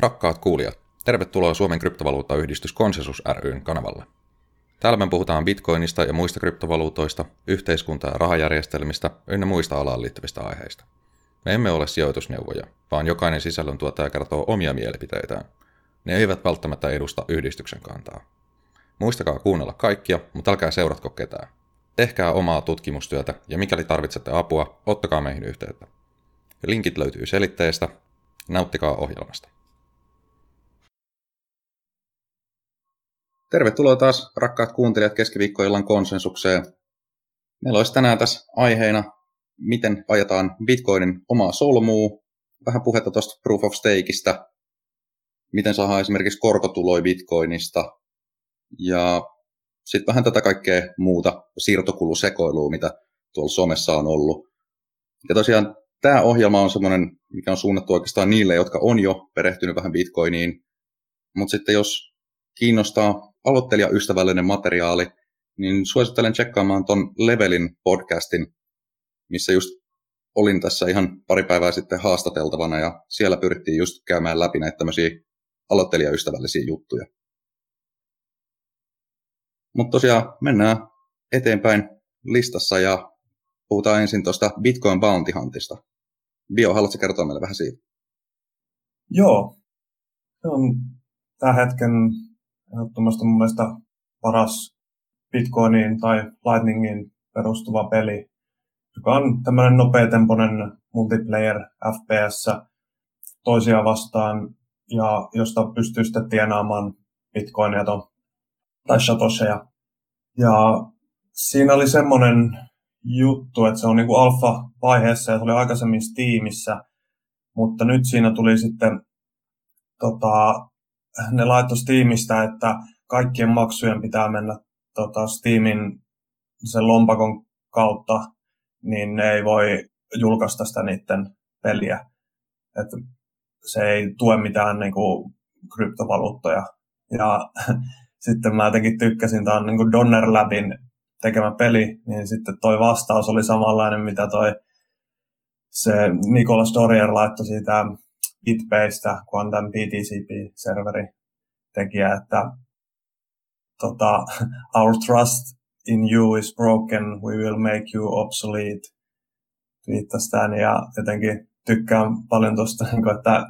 Rakkaat kuulijat, tervetuloa Suomen kryptovaluuttayhdistys Konsensus ryn kanavalle. Täällä me puhutaan bitcoinista ja muista kryptovaluutoista, yhteiskunta- ja rahajärjestelmistä ynnä muista alaan liittyvistä aiheista. Me emme ole sijoitusneuvoja, vaan jokainen sisällöntuottaja kertoo omia mielipiteitään. Ne eivät välttämättä edusta yhdistyksen kantaa. Muistakaa kuunnella kaikkia, mutta älkää seuratko ketään. Tehkää omaa tutkimustyötä ja mikäli tarvitsette apua, ottakaa meihin yhteyttä. Linkit löytyy selitteestä. Nauttikaa ohjelmasta. Tervetuloa taas rakkaat kuuntelijat keskiviikkoillan konsensukseen. Meillä olisi tänään tässä aiheena, miten ajetaan Bitcoinin omaa solmua, vähän puhetta tuosta Proof of Stakeista, miten saadaan esimerkiksi korkotuloja Bitcoinista ja sitten vähän tätä kaikkea muuta siirtokulusekoilua, mitä tuolla somessa on ollut. Ja tosiaan tämä ohjelma on semmoinen, mikä on suunnattu oikeastaan niille, jotka on jo perehtynyt vähän Bitcoiniin, mutta sitten jos kiinnostaa aloittelijaystävällinen materiaali, niin suosittelen tsekkaamaan ton Levelin podcastin, missä just olin tässä ihan pari päivää sitten haastateltavana ja siellä pyrittiin just käymään läpi näitä tämmöisiä aloittelijaystävällisiä juttuja. Mutta tosiaan mennään eteenpäin listassa ja puhutaan ensin tuosta Bitcoin Bounty Huntista. Bio, haluatko kertoa meille vähän siitä? Joo. Se on tämän hetken ehdottomasti mun mielestä paras Bitcoiniin tai Lightningiin perustuva peli, joka on tämmöinen nopeatempoinen multiplayer FPS toisia vastaan ja josta pystyy sitten tienaamaan bitcoinia ton, tai satosheja. Ja siinä oli semmoinen juttu, että se on niinku alfa-vaiheessa ja se oli aikaisemmin Steamissa, mutta nyt siinä tuli sitten tota, ne laittoi Steamista, että kaikkien maksujen pitää mennä tota, Steamin sen lompakon kautta, niin ne ei voi julkaista sitä niiden peliä. Et se ei tue mitään niin kuin, kryptovaluuttoja. Ja sitten mä jotenkin tykkäsin, tämä on niin kuin Donner Labin tekemä peli, niin sitten toi vastaus oli samanlainen, mitä toi se Nicolas Dorier laittoi siitä BitBasestä, kun on tämän BTCP-serveri tekijä, että tota, our trust in you is broken, we will make you obsolete. Viittasi tämän ja jotenkin tykkään paljon tuosta, niin että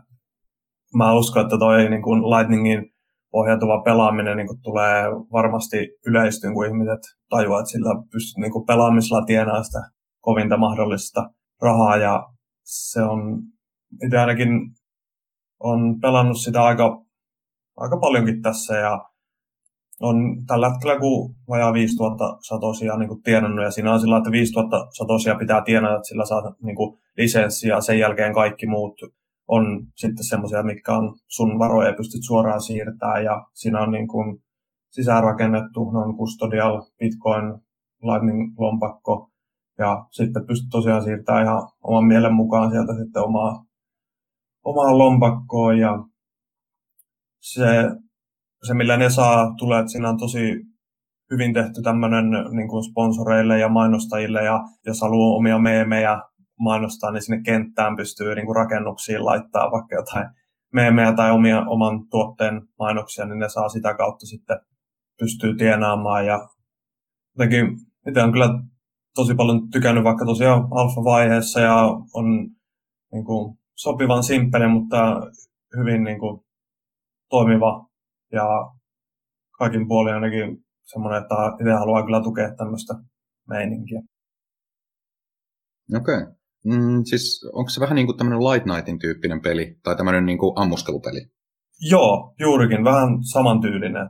mä uskon, että toi niin kuin Lightningin pohjautuva pelaaminen niin kuin tulee varmasti yleistyyn, kun ihmiset tajuavat, että sillä pystyt niin kuin pelaamisella tienaamaan sitä kovinta mahdollista rahaa ja se on itse ainakin on pelannut sitä aika, aika paljonkin tässä ja on tällä hetkellä kun vajaa 5000 satosia niin kuin tienannut ja siinä on sillä, että 5000 satosia pitää tienata, että sillä saa niin kuin lisenssi ja sen jälkeen kaikki muut on sitten semmoisia, mitkä on sun varoja ja pystyt suoraan siirtämään ja siinä on niin kuin sisäänrakennettu noin custodial Bitcoin Lightning-lompakko ja sitten pystyt tosiaan siirtämään ihan oman mielen mukaan sieltä sitten omaa omaan lompakkoon ja se, se millä ne saa tulee, että siinä on tosi hyvin tehty tämmöinen niin kuin sponsoreille ja mainostajille ja jos haluaa omia meemejä mainostaa, niin sinne kenttään pystyy niin kuin rakennuksiin laittaa vaikka jotain meemejä tai omia, oman tuotteen mainoksia, niin ne saa sitä kautta sitten pystyy tienaamaan ja jotenkin itse on kyllä tosi paljon tykännyt vaikka tosiaan alfa-vaiheessa ja on niin kuin, sopivan simppeli, mutta hyvin niin kuin, toimiva ja kaikin puolin ainakin semmoinen, että itse haluaa kyllä tukea tämmöistä meininkiä. Okei. Okay. Mm, siis onko se vähän niin kuin tämmöinen Light Nightin tyyppinen peli tai tämmöinen niin kuin ammuskelupeli? Joo, juurikin. Vähän samantyylinen.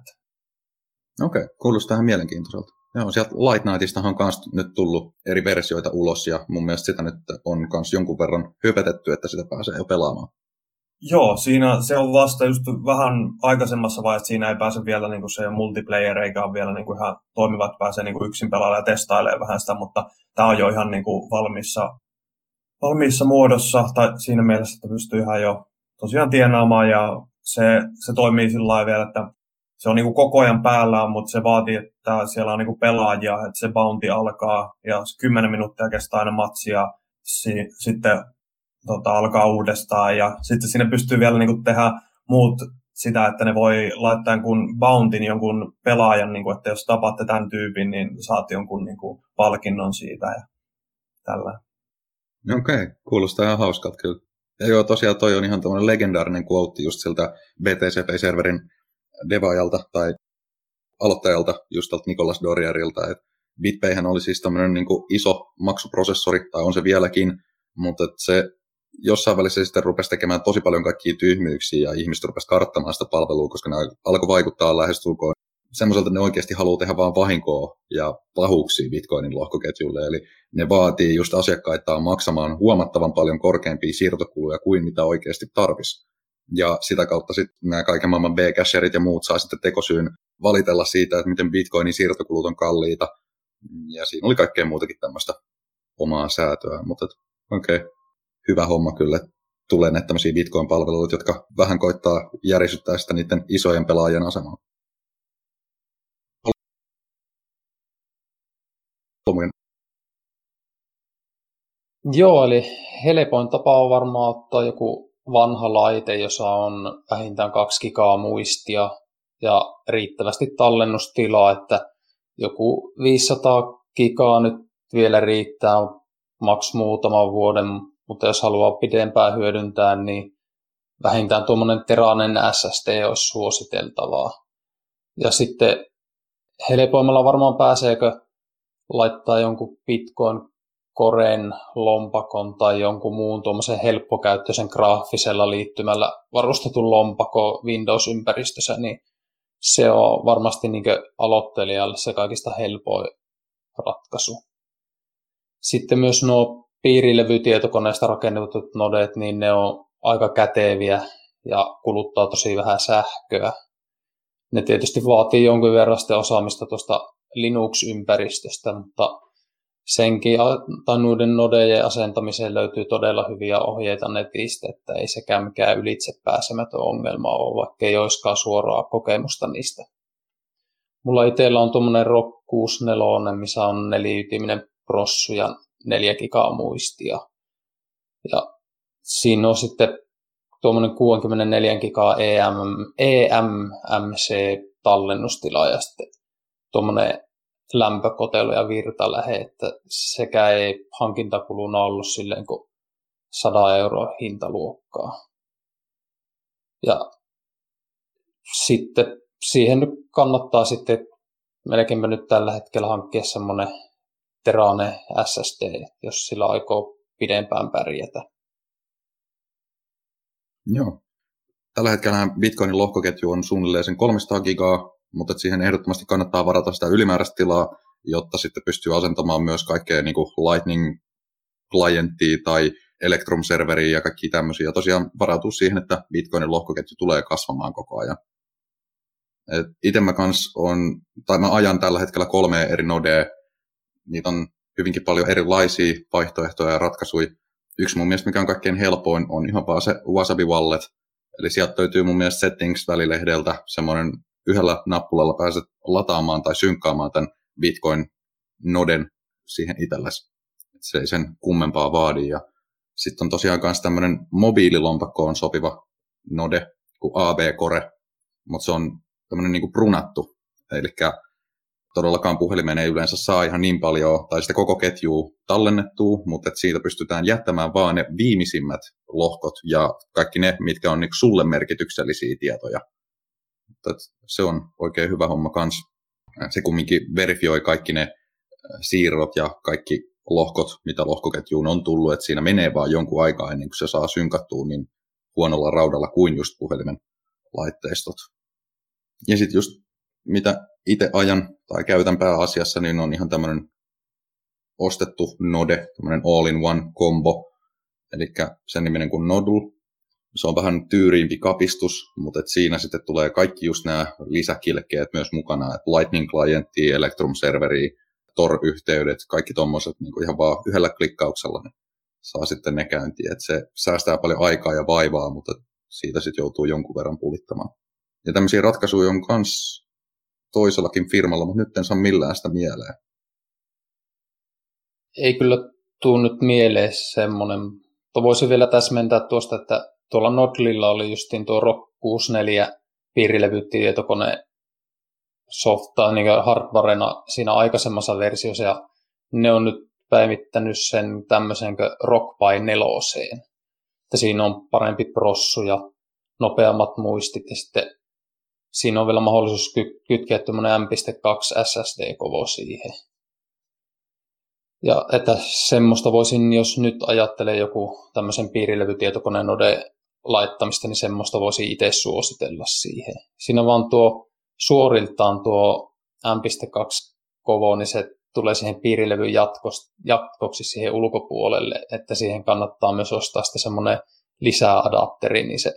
Okei, okay. kuulostaa ihan mielenkiintoiselta. Joo, sieltä Light Nightistahan on myös nyt tullut eri versioita ulos ja mun mielestä sitä nyt on myös jonkun verran hypetetty, että sitä pääsee jo pelaamaan. Joo, siinä se on vasta just vähän aikaisemmassa vaiheessa, siinä ei pääse vielä niin kuin se multiplayer eikä ole vielä niin kuin ihan toimivat, pääsee niin kuin yksin pelaamaan ja testailemaan vähän sitä, mutta tämä on jo ihan niin kuin valmiissa, valmiissa muodossa, tai siinä mielessä, että pystyy ihan jo tosiaan tienaamaan ja se, se toimii sillä lailla vielä, että se on niin kuin koko ajan päällä, mutta se vaatii, että siellä on niin kuin pelaajia, että se bounty alkaa ja 10 minuuttia kestää aina matsi ja si- sitten tota, alkaa uudestaan ja sitten sinne pystyy vielä niin kuin tehdä muut sitä, että ne voi laittaa jonkun bountin jonkun pelaajan, niin kuin, että jos tapatte tämän tyypin, niin saat jonkun niin kuin, palkinnon siitä ja tällä. Okei, okay, kuulostaa ihan hauskalta kyllä. Ja joo, tosiaan toi on ihan tämmöinen legendaarinen quote just siltä BTCP-serverin devaajalta tai aloittajalta, just tältä Nikolas Dorierilta, että BitPayhän oli siis tämmöinen niin iso maksuprosessori, tai on se vieläkin, mutta se jossain välissä sitten rupesi tekemään tosi paljon kaikkia tyhmyyksiä ja ihmiset rupesi karttamaan sitä palvelua, koska ne alkoi vaikuttaa lähestulkoon semmoiselta, ne oikeasti haluaa tehdä vain vahinkoa ja pahuuksia Bitcoinin lohkoketjulle. Eli ne vaatii just asiakkaita maksamaan huomattavan paljon korkeampia siirtokuluja kuin mitä oikeasti tarvisi. Ja sitä kautta sitten nämä kaiken maailman B-casherit ja muut saa sitten tekosyyn valitella siitä, että miten Bitcoinin siirtokulut on kalliita. Ja siinä oli kaikkea muutakin tämmöistä omaa säätöä, mutta okei, okay, hyvä homma kyllä. Tulee näitä tämmöisiä Bitcoin-palveluita, jotka vähän koittaa järisyttää sitä niiden isojen pelaajien asemaa. Joo, eli helpoin tapa on varmaan ottaa joku vanha laite, jossa on vähintään kaksi gigaa muistia ja riittävästi tallennustilaa, että joku 500 gigaa nyt vielä riittää maks muutaman vuoden, mutta jos haluaa pidempään hyödyntää, niin vähintään tuommoinen teranen SSD olisi suositeltavaa. Ja sitten helpoimmalla varmaan pääseekö laittaa jonkun Bitcoin Koren, lompakon tai jonkun muun tuommoisen helppokäyttöisen graafisella liittymällä varustetun lompako Windows-ympäristössä, niin se on varmasti niin aloittelijalle se kaikista helpoin ratkaisu. Sitten myös nuo piirilevytietokoneesta rakennetut nodet, niin ne on aika käteviä ja kuluttaa tosi vähän sähköä. Ne tietysti vaatii jonkin verran osaamista tuosta Linux-ympäristöstä, mutta senkin tai noiden nodejen asentamiseen löytyy todella hyviä ohjeita netistä, että ei sekään mikään ylitse pääsemätön ongelma ole, vaikka ei olisikaan suoraa kokemusta niistä. Mulla itsellä on tuommoinen Rock 64, missä on neliytiminen prossu ja 4 gigaa muistia. Ja siinä on sitten tuommoinen 64 gigaa EM, EMMC-tallennustila ja sitten tuommoinen lämpökotelo ja virtalähe, että sekä ei hankintakuluna ollut silleen kuin 100 euroa hintaluokkaa. Ja sitten siihen nyt kannattaa sitten melkeinpä nyt tällä hetkellä hankkia semmoinen Terane SSD, jos sillä aikoo pidempään pärjätä. Joo. Tällä hetkellä Bitcoinin lohkoketju on suunnilleen sen 300 gigaa, mutta siihen ehdottomasti kannattaa varata sitä ylimääräistä tilaa, jotta sitten pystyy asentamaan myös kaikkea niin kuin Lightning klienttia tai Electrum-serveriä ja kaikki tämmöisiä. Ja tosiaan varautuu siihen, että Bitcoinin lohkoketju tulee kasvamaan koko ajan. itse mä kans on, tai mä ajan tällä hetkellä kolme eri nodea. Niitä on hyvinkin paljon erilaisia vaihtoehtoja ja ratkaisuja. Yksi mun mielestä, mikä on kaikkein helpoin, on ihan vaan se Wasabi Wallet. Eli sieltä löytyy mun mielestä Settings-välilehdeltä semmoinen yhdellä nappulalla pääset lataamaan tai synkkaamaan tämän Bitcoin-noden siihen itsellesi. Se ei sen kummempaa vaadi. Ja sitten on tosiaan myös tämmöinen mobiililompakkoon sopiva node kuin AB-core, mutta se on tämmöinen niin kuin brunattu. Eli todellakaan puhelimeen ei yleensä saa ihan niin paljon, tai sitä koko ketjua tallennettua, mutta siitä pystytään jättämään vaan ne viimeisimmät lohkot ja kaikki ne, mitkä on niin sulle merkityksellisiä tietoja. Mutta se on oikein hyvä homma kans. Se kumminkin verifioi kaikki ne siirrot ja kaikki lohkot, mitä lohkoketjuun on tullut, että siinä menee vaan jonkun aikaa ennen kuin se saa synkattua niin huonolla raudalla kuin just puhelimen laitteistot. Ja sitten just mitä itse ajan tai käytän pääasiassa, niin on ihan tämmöinen ostettu node, tämmöinen all-in-one combo, eli sen niminen kuin Nodul, se on vähän tyyriimpi kapistus, mutta et siinä sitten tulee kaikki just nämä lisäkilkkeet myös mukana, että Lightning-klientti, Electrum-serveri, Tor-yhteydet, kaikki tuommoiset niin ihan vaan yhdellä klikkauksella ne saa sitten ne käyntiin. Et se säästää paljon aikaa ja vaivaa, mutta siitä sitten joutuu jonkun verran pulittamaan. Ja tämmöisiä ratkaisuja on myös toisellakin firmalla, mutta nyt en saa millään sitä mieleen. Ei kyllä tuu nyt mieleen semmoinen, mutta voisin vielä täsmentää tuosta, että tuolla Nodlilla oli justiin tuo Rock 64 piirilevytietokone softaa niin hardwarena siinä aikaisemmassa versiossa ja ne on nyt päivittänyt sen tämmöisen kuin Rockby 4. Että siinä on parempi prossu ja nopeammat muistit ja sitten siinä on vielä mahdollisuus ky- kytkeä tämmöinen M.2 SSD-kovo siihen. Ja että semmoista voisin, jos nyt ajattelee joku tämmöisen piirilevytietokoneen node laittamista, niin semmoista voisi itse suositella siihen. Siinä vaan tuo suoriltaan tuo M.2 kovo, niin se tulee siihen piirilevyn jatkoksi, jatkoksi siihen ulkopuolelle, että siihen kannattaa myös ostaa sitten semmoinen lisäadapteri, niin se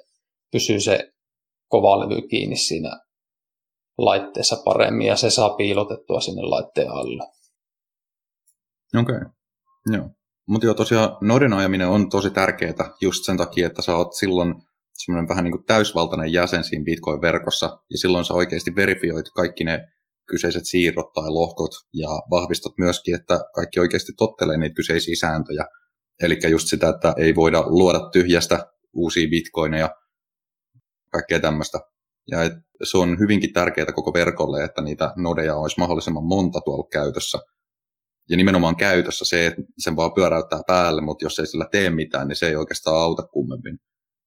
pysyy se kova levy kiinni siinä laitteessa paremmin ja se saa piilotettua sinne laitteen alle. Okei, okay. joo. Mutta joo, tosiaan noiden ajaminen on tosi tärkeää just sen takia, että sä oot silloin semmoinen vähän niin kuin täysvaltainen jäsen siinä Bitcoin-verkossa, ja silloin sä oikeasti verifioit kaikki ne kyseiset siirrot tai lohkot, ja vahvistat myöskin, että kaikki oikeasti tottelee niitä kyseisiä sääntöjä. Eli just sitä, että ei voida luoda tyhjästä uusia bitcoineja, kaikkea tämmöistä. Ja et se on hyvinkin tärkeää koko verkolle, että niitä nodeja olisi mahdollisimman monta tuolla käytössä. Ja nimenomaan käytössä se, että sen vaan pyöräyttää päälle, mutta jos ei sillä tee mitään, niin se ei oikeastaan auta kummemmin.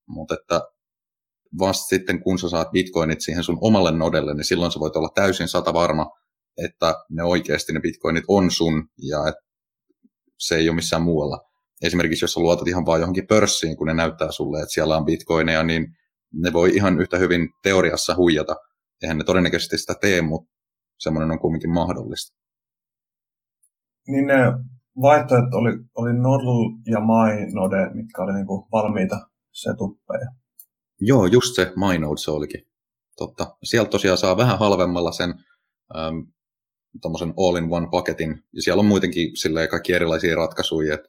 Mutta että vasta sitten, kun sä saat bitcoinit siihen sun omalle nodelle, niin silloin sä voit olla täysin sata varma, että ne oikeasti ne bitcoinit on sun ja että se ei ole missään muualla. Esimerkiksi jos sä luotat ihan vaan johonkin pörssiin, kun ne näyttää sulle, että siellä on bitcoineja, niin ne voi ihan yhtä hyvin teoriassa huijata. Eihän ne todennäköisesti sitä tee, mutta semmoinen on kuitenkin mahdollista. Niin ne vaihtoehdot oli, oli Nodl ja MyNode, mitkä oli niinku valmiita setuppeja. Joo, just se MyNode se olikin. Totta. Sieltä tosiaan saa vähän halvemmalla sen ähm, all-in-one paketin. Ja siellä on muutenkin kaikki erilaisia ratkaisuja, että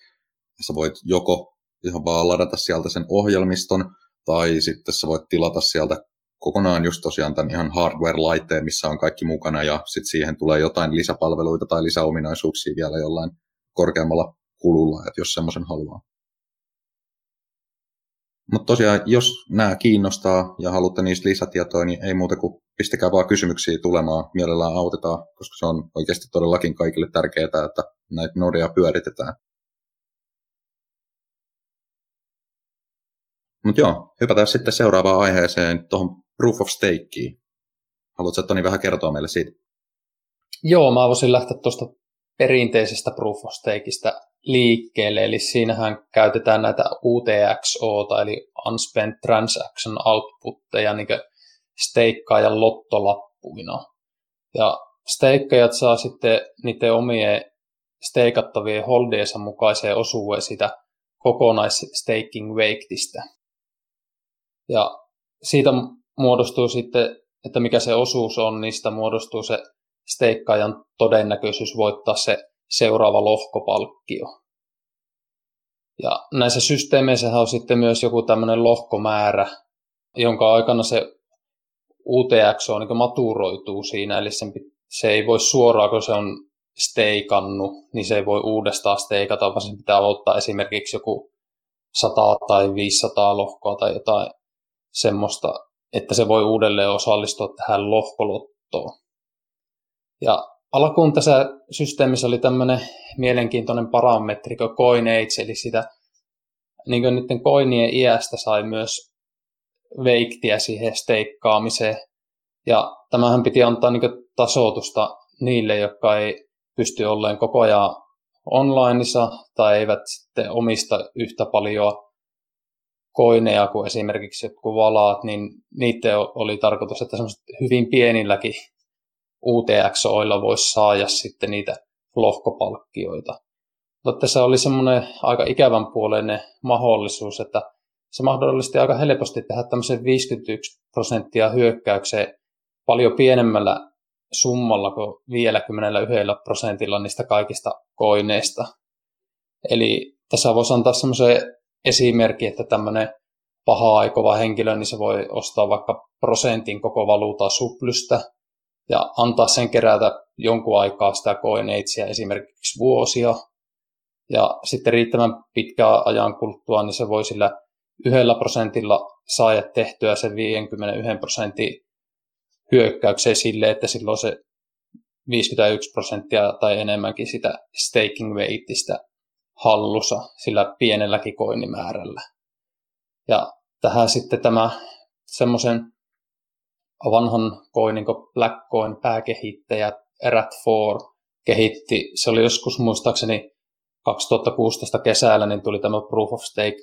sä voit joko ihan vaan ladata sieltä sen ohjelmiston, tai sitten sä voit tilata sieltä kokonaan just tosiaan tämän ihan hardware-laitteen, missä on kaikki mukana, ja sitten siihen tulee jotain lisäpalveluita tai lisäominaisuuksia vielä jollain korkeammalla kululla, että jos semmoisen haluaa. Mutta tosiaan, jos nämä kiinnostaa ja haluatte niistä lisätietoja, niin ei muuta kuin pistäkää vaan kysymyksiä tulemaan, mielellään autetaan, koska se on oikeasti todellakin kaikille tärkeää, että näitä nodeja pyöritetään. Mutta joo, hypätään sitten seuraavaan aiheeseen, tuohon Proof of Stakeen. Haluatko Toni vähän kertoa meille siitä? Joo, mä voisin lähteä tuosta perinteisestä Proof of Stakeista liikkeelle, eli siinähän käytetään näitä UTXO, eli Unspent Transaction Outputteja, niin steikkaajan lottolappuina. Ja steikkaajat saa sitten niiden omien steikattavien holdeensa mukaiseen osuuden sitä kokonaisstaking weightistä. Ja siitä muodostuu sitten, että mikä se osuus on, niistä muodostuu se steikkaajan todennäköisyys voittaa se seuraava lohkopalkkio. Ja näissä systeemeissä on sitten myös joku tämmöinen lohkomäärä, jonka aikana se UTX on niin maturoituu siinä, eli sen, se ei voi suoraan, kun se on steikannut, niin se ei voi uudestaan steikata, vaan sen pitää ottaa esimerkiksi joku 100 tai 500 lohkoa tai jotain semmoista, että se voi uudelleen osallistua tähän lohkolottoon. Ja alkuun tässä systeemissä oli tämmöinen mielenkiintoinen parametri kuin coin age, eli sitä niin kuin niiden koinien iästä sai myös veiktiä siihen steikkaamiseen. Ja tämähän piti antaa niin tasoitusta niille, jotka ei pysty olleen koko ajan onlineissa tai eivät sitten omista yhtä paljon koineja kuin esimerkiksi jotkut valaat, niin niitä oli tarkoitus, että hyvin pienilläkin UTX-oilla voisi saada sitten niitä lohkopalkkioita. Mutta tässä oli semmoinen aika ikävän puoleinen mahdollisuus, että se mahdollisti aika helposti tehdä tämmöisen 51 prosenttia hyökkäykseen paljon pienemmällä summalla kuin 51 prosentilla niistä kaikista koineista. Eli tässä voisi antaa semmoisen esimerkki, että tämmöinen paha aikova henkilö, niin se voi ostaa vaikka prosentin koko valuutaa suplystä ja antaa sen kerätä jonkun aikaa sitä coinagesia, esimerkiksi vuosia. Ja sitten riittävän pitkään ajan kuluttua, niin se voi sillä yhdellä prosentilla saada tehtyä sen 51 prosentin hyökkäykseen sille, että silloin se 51 prosenttia tai enemmänkin sitä staking weightistä hallussa sillä pienelläkin koinimäärällä. Ja tähän sitten tämä semmoisen vanhan coinin kuin Blackcoin pääkehittäjä Rat4 kehitti, se oli joskus muistaakseni 2016 kesällä, niin tuli tämä Proof of Stake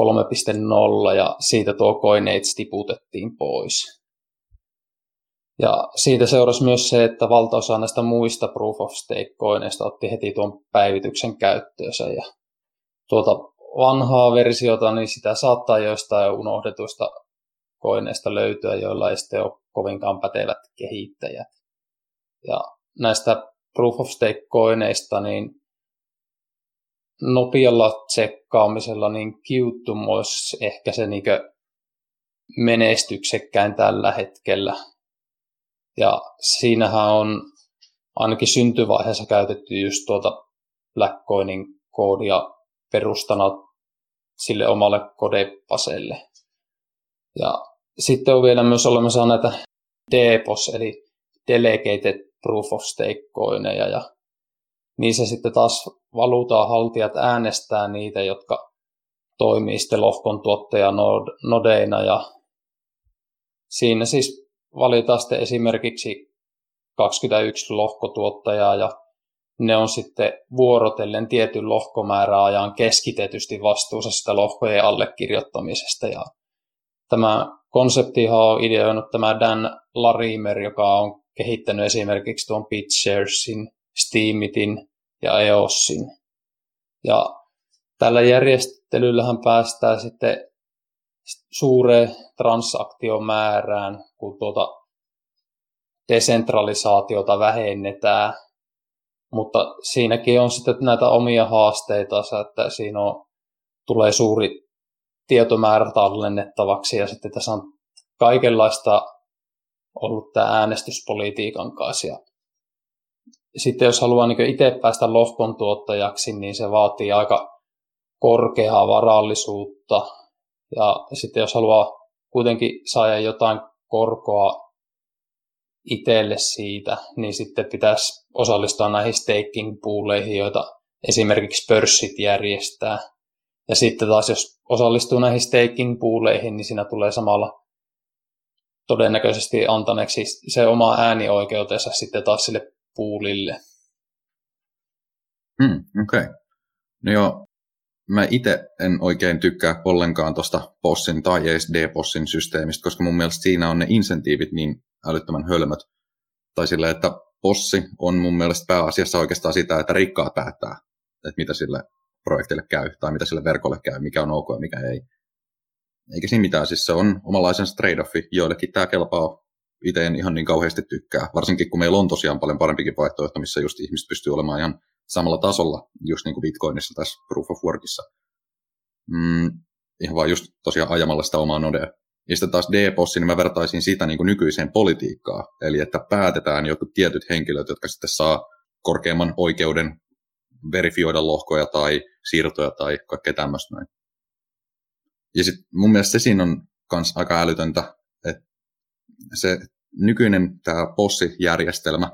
3.0 ja siitä tuo Coinates tiputettiin pois. Ja siitä seurasi myös se, että valtaosa näistä muista Proof of Stake-koineista otti heti tuon päivityksen käyttöönsä. Ja tuota vanhaa versiota, niin sitä saattaa joistain unohdetuista koineista löytyä, joilla ei sitten ole kovinkaan pätevät kehittäjät. Ja näistä Proof of Stake-koineista, niin nopealla tsekkaamisella niin Qtum olisi ehkä se niin menestyksekkäin tällä hetkellä. Ja siinähän on ainakin syntyvaiheessa käytetty just tuota Blackcoinin koodia perustana sille omalle kodepaselle. Ja sitten on vielä myös olemassa näitä DPoS, eli Delegated Proof of Stake-koineja, ja niissä sitten taas valuutaa haltijat äänestää niitä, jotka toimii sitten lohkon tuottaja nodeina, ja siinä siis valitaan sitten esimerkiksi 21 lohkotuottajaa, ja ne on sitten vuorotellen tietyn lohkomääräajan keskitetysti vastuussa sitä lohkojen allekirjoittamisesta. Ja tämä konsepti on ideoinut tämä Dan Larimer, joka on kehittänyt esimerkiksi tuon BitSharesin, Steamitin ja EOSin. Ja tällä järjestelyllähän päästään sitten suureen transaktiomäärään, kun tuota desentralisaatiota vähennetään. Mutta siinäkin on sitten näitä omia haasteita, että siinä on, tulee suuri tietomäärä tallennettavaksi ja sitten tässä on kaikenlaista ollut tämä äänestyspolitiikan kanssa. Ja sitten jos haluaa niin itse päästä lohkon tuottajaksi, niin se vaatii aika korkeaa varallisuutta. Ja sitten jos haluaa kuitenkin saada jotain korkoa itselle siitä, niin sitten pitäisi osallistua näihin staking pooleihin, joita esimerkiksi pörssit järjestää. Ja sitten taas jos osallistuu näihin staking pooleihin, niin siinä tulee samalla todennäköisesti antaneeksi se oma äänioikeutensa sitten taas sille puulille. Hmm, Okei. Okay. No joo, mä itse en oikein tykkää ollenkaan tuosta possin tai edes D-possin systeemistä, koska mun mielestä siinä on ne insentiivit niin älyttömän hölmöt. Tai sille, että possi on mun mielestä pääasiassa oikeastaan sitä, että rikkaat päättää, että mitä sille projektille käy tai mitä sille verkolle käy, mikä on ok ja mikä ei. Eikä siinä mitään, siis se on omanlaisensa trade-offi. Joillekin tämä kelpaa, itse en ihan niin kauheasti tykkää. Varsinkin kun meillä on tosiaan paljon parempikin vaihtoehto, missä just ihmiset pystyy olemaan ihan samalla tasolla, just niin kuin Bitcoinissa tässä Proof of Workissa. Mm, ihan vaan just tosiaan ajamalla sitä omaa nodea. Ja sitten taas D-possi, niin mä vertaisin sitä niin kuin nykyiseen politiikkaan. Eli että päätetään jotkut tietyt henkilöt, jotka sitten saa korkeamman oikeuden verifioida lohkoja tai siirtoja tai kaikkea tämmöistä näin. Ja sitten mun mielestä se siinä on myös aika älytöntä, että se nykyinen tämä POSSI-järjestelmä,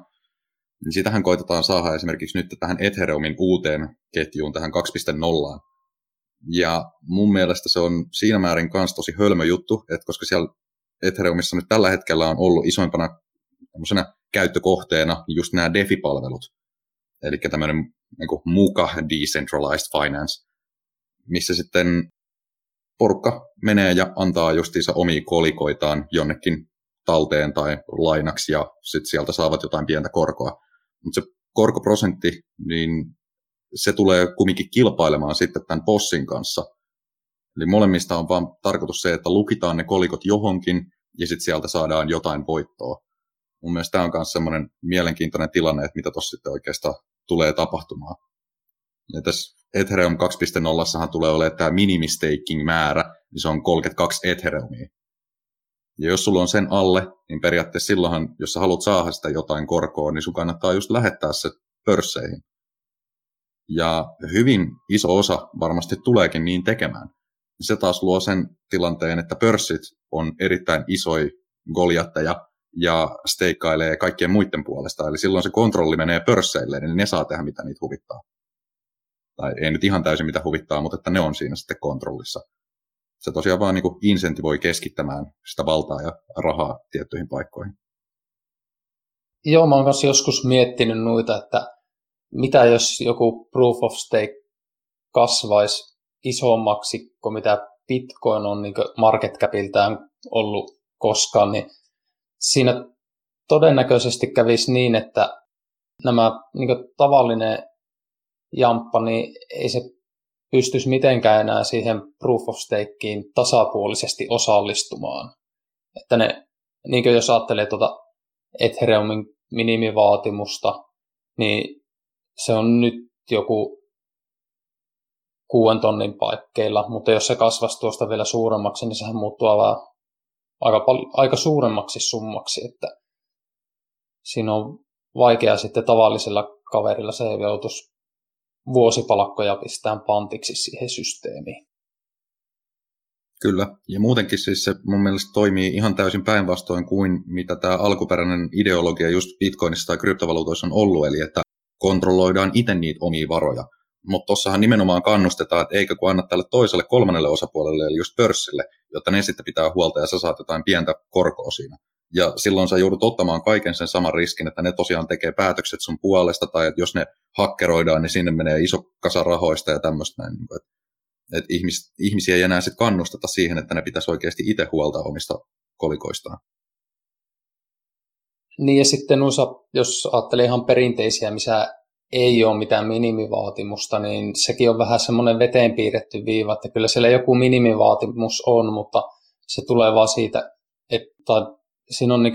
niin sitähän koitetaan saada esimerkiksi nyt tähän Ethereumin uuteen ketjuun, tähän 2.0. Ja mun mielestä se on siinä määrin myös tosi hölmö juttu, että koska siellä Ethereumissa nyt tällä hetkellä on ollut isoimpana käyttökohteena just nämä DeFi-palvelut, eli tämmöinen niin muka decentralized finance, missä sitten porukka menee ja antaa justiinsa omia kolikoitaan jonnekin talteen tai lainaksi ja sitten sieltä saavat jotain pientä korkoa. Mutta se korkoprosentti, niin se tulee kumminkin kilpailemaan sitten tämän possin kanssa. Eli molemmista on vaan tarkoitus se, että lukitaan ne kolikot johonkin ja sitten sieltä saadaan jotain voittoa. Mun mielestä tämä on myös semmoinen mielenkiintoinen tilanne, että mitä tuossa sitten oikeastaan tulee tapahtumaan. Ja tässä Ethereum 2.0 tulee olemaan tämä minimistaking määrä, niin se on 32 Ethereumia. Ja jos sulla on sen alle, niin periaatteessa silloinhan, jos sä haluat saada sitä jotain korkoa, niin sun kannattaa just lähettää se pörsseihin. Ja hyvin iso osa varmasti tuleekin niin tekemään. se taas luo sen tilanteen, että pörssit on erittäin isoja goljatteja ja steikkailee kaikkien muiden puolesta. Eli silloin se kontrolli menee pörsseille, niin ne saa tehdä mitä niitä huvittaa. Tai ei nyt ihan täysin mitä huvittaa, mutta että ne on siinä sitten kontrollissa. Se tosiaan vaan niin insentivoi keskittämään sitä valtaa ja rahaa tiettyihin paikkoihin. Joo, mä oon kanssa joskus miettinyt noita, että mitä jos joku proof of stake kasvaisi isommaksi kuin mitä Bitcoin on niin market capiltään ollut koskaan, niin siinä todennäköisesti kävisi niin, että nämä niin tavallinen jamppa, niin ei se pystyisi mitenkään enää siihen proof of stakeen tasapuolisesti osallistumaan. Että ne, niin jos ajattelee tuota Ethereumin minimivaatimusta, niin se on nyt joku kuuden tonnin paikkeilla, mutta jos se kasvaisi tuosta vielä suuremmaksi, niin sehän muuttuu aika, pal- aika suuremmaksi summaksi, että siinä on vaikea sitten tavallisella kaverilla se joutuisi vuosipalkkoja pistään pantiksi siihen systeemiin. Kyllä, ja muutenkin siis se mun mielestä toimii ihan täysin päinvastoin kuin mitä tämä alkuperäinen ideologia just Bitcoinissa tai kryptovaluutoissa on ollut, eli että kontrolloidaan itse niitä omia varoja. Mutta tuossahan nimenomaan kannustetaan, että eikö kun anna tälle toiselle kolmannelle osapuolelle, eli just pörssille, jotta ne sitten pitää huolta ja sä saat jotain pientä korkoa siinä. Ja silloin sä joudut ottamaan kaiken sen saman riskin, että ne tosiaan tekee päätökset sun puolesta, tai että jos ne hakkeroidaan, niin sinne menee iso kasa rahoista ja tämmöistä näin. Niin että että ihmis, ihmisiä ei enää sit kannusteta siihen, että ne pitäisi oikeasti itse huolta omista kolikoistaan. Niin ja sitten noissa, jos ajattelee ihan perinteisiä, missä ei ole mitään minimivaatimusta, niin sekin on vähän semmoinen veteen piirretty viiva, että kyllä siellä joku minimivaatimus on, mutta se tulee vaan siitä, että siinä on niin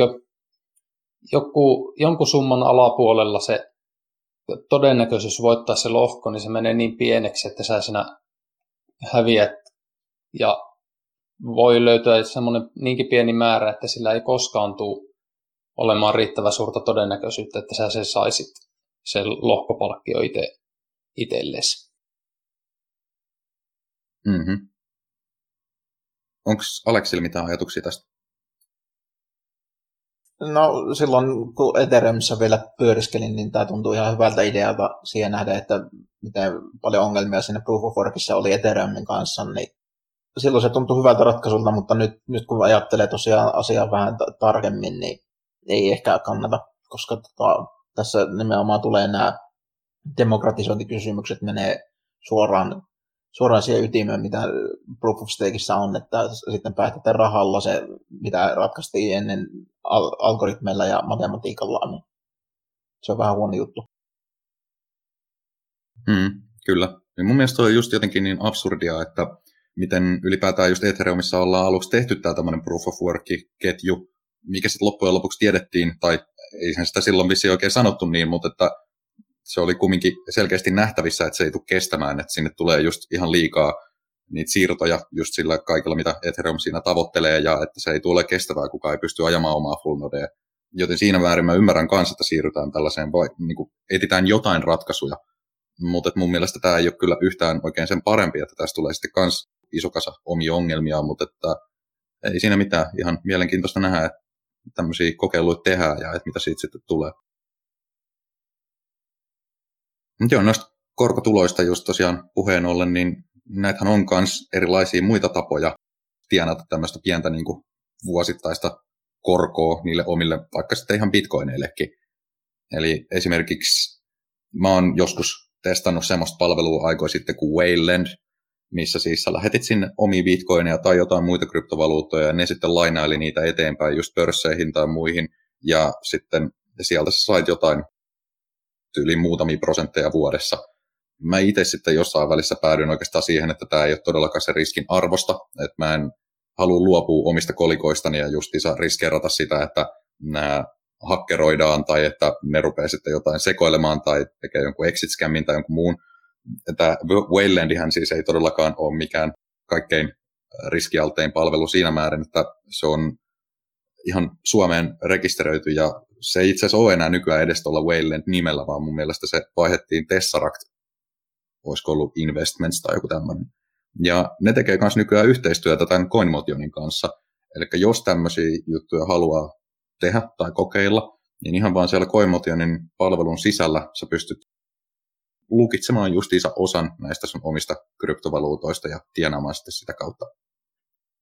joku, jonkun summan alapuolella se todennäköisyys voittaa se lohko, niin se menee niin pieneksi, että sä siinä häviät ja voi löytyä semmoinen niinkin pieni määrä, että sillä ei koskaan tule olemaan riittävä suurta todennäköisyyttä, että sä sen saisit sen lohkopalkkio itse itsellesi. Mm-hmm. Onko Aleksilla mitään ajatuksia tästä? No silloin kun Ethereumissa vielä pyöriskelin, niin tämä tuntui ihan hyvältä idealta siihen nähdä, että miten paljon ongelmia siinä Proof of Workissa oli Ethereumin kanssa, niin silloin se tuntui hyvältä ratkaisulta, mutta nyt, nyt kun ajattelee tosiaan asiaa vähän tarkemmin, niin ei ehkä kannata, koska tota, tässä nimenomaan tulee nämä demokratisointikysymykset menee suoraan, suoraan siihen ytimeen, mitä Proof of Stakeissa on, että sitten päätetään rahalla se, mitä ratkaistiin ennen al- algoritmeilla ja matematiikalla, niin se on vähän huono juttu. Mm, kyllä. Ja mun mielestä on just jotenkin niin absurdia, että miten ylipäätään just Ethereumissa ollaan aluksi tehty tämä tämmöinen proof of work-ketju, mikä sitten loppujen lopuksi tiedettiin, tai ei sen sitä silloin vissi oikein sanottu niin, mutta että se oli kumminkin selkeästi nähtävissä, että se ei tule kestämään, että sinne tulee just ihan liikaa niitä siirtoja just sillä kaikilla, mitä Ethereum siinä tavoittelee, ja että se ei tule kestävää, kuka ei pysty ajamaan omaa full nodea. Joten siinä määrin mä ymmärrän kanssa, että siirrytään tällaiseen, vai niin kuin etitään jotain ratkaisuja, mutta mun mielestä tämä ei ole kyllä yhtään oikein sen parempi, että tästä tulee sitten kans iso kasa omia ongelmia, mutta että ei siinä mitään. Ihan mielenkiintoista nähdä, että tämmöisiä kokeiluja tehdään ja että mitä siitä sitten tulee. Mutta joo, noista korkotuloista just tosiaan puheen ollen, niin näitähän on myös erilaisia muita tapoja tienata tämmöistä pientä niin kuin vuosittaista korkoa niille omille, vaikka sitten ihan bitcoineillekin. Eli esimerkiksi mä oon joskus testannut semmoista palvelua aikoja sitten kuin Wayland, missä siis sä lähetit sinne omia bitcoineja tai jotain muita kryptovaluuttoja, ja ne sitten lainaili niitä eteenpäin just pörsseihin tai muihin, ja sitten sieltä sä sait jotain yli muutamia prosentteja vuodessa. Mä itse sitten jossain välissä päädyin oikeastaan siihen, että tämä ei ole todellakaan se riskin arvosta, että mä en halua luopua omista kolikoistani ja justiinsa riskeerata sitä, että nämä hakkeroidaan tai että ne rupeaa sitten jotain sekoilemaan tai tekee jonkun exit scammin tai jonkun muun. Tämä Waylandihan siis ei todellakaan ole mikään kaikkein riskialtein palvelu siinä määrin, että se on ihan Suomeen rekisteröity ja se ei itse asiassa ole enää nykyään edes tuolla Wayland nimellä, vaan mun mielestä se vaihdettiin Tesseract, olisiko ollut Investments tai joku tämmöinen. Ja ne tekee myös nykyään yhteistyötä tämän CoinMotionin kanssa. Eli jos tämmöisiä juttuja haluaa tehdä tai kokeilla, niin ihan vaan siellä CoinMotionin palvelun sisällä sä pystyt lukitsemaan justiinsa osan näistä sun omista kryptovaluutoista ja tienaamaan sitten sitä kautta.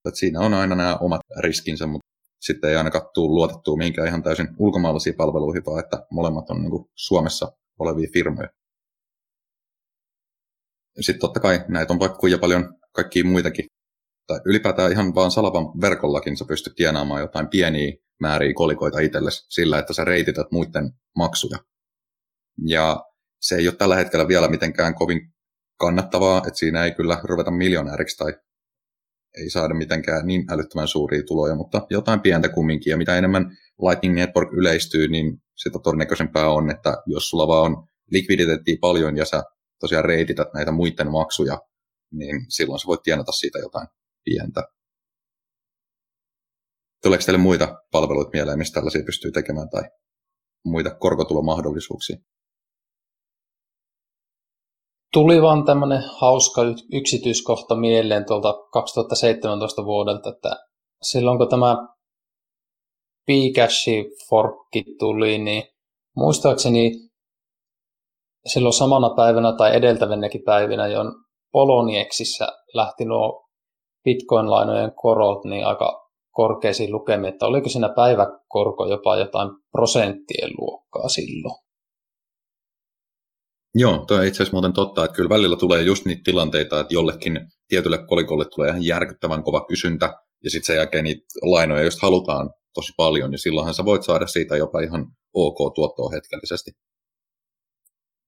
Et siinä on aina nämä omat riskinsä, mutta sitten ei ainakaan tule luotettua mihinkään ihan täysin ulkomaalaisiin palveluihin, vaan että molemmat on niin kuin Suomessa olevia firmoja. Sitten totta kai näitä on vaikka kuinka paljon kaikkia muitakin. Tai ylipäätään ihan vaan Salavan verkollakin sä pystyt tienaamaan jotain pieniä määriä kolikoita itsellesi sillä, että sä reitität muiden maksuja. Ja se ei ole tällä hetkellä vielä mitenkään kovin kannattavaa, että siinä ei kyllä ruveta miljonääriksi tai ei saada mitenkään niin älyttömän suuria tuloja, mutta jotain pientä kumminkin. Ja mitä enemmän Lightning Network yleistyy, niin sitä todennäköisempää on, että jos sulla vaan on likviditeettiä paljon ja sä tosiaan reitität näitä muiden maksuja, niin silloin sä voit tienata siitä jotain pientä. Tuleeko teille muita palveluita mieleen, mistä tällaisia pystyy tekemään tai muita korkotulomahdollisuuksia? Tuli vaan tämmöinen hauska yksityiskohta mieleen tuolta 2017 vuodelta, että silloin kun tämä Bcash-forkki tuli, niin muistaakseni silloin samana päivänä tai edeltävänäkin päivinä jo Polonieksissä lähti nuo Bitcoin-lainojen korot niin aika korkeisiin lukemiin, että oliko siinä päiväkorko jopa jotain prosenttien luokkaa silloin. Joo, tuo itse asiassa muuten totta, että kyllä välillä tulee just niitä tilanteita, että jollekin tietylle kolikolle tulee ihan järkyttävän kova kysyntä, ja sitten sen jälkeen niitä lainoja just halutaan tosi paljon, niin silloinhan sä voit saada siitä jopa ihan ok tuottoa hetkellisesti.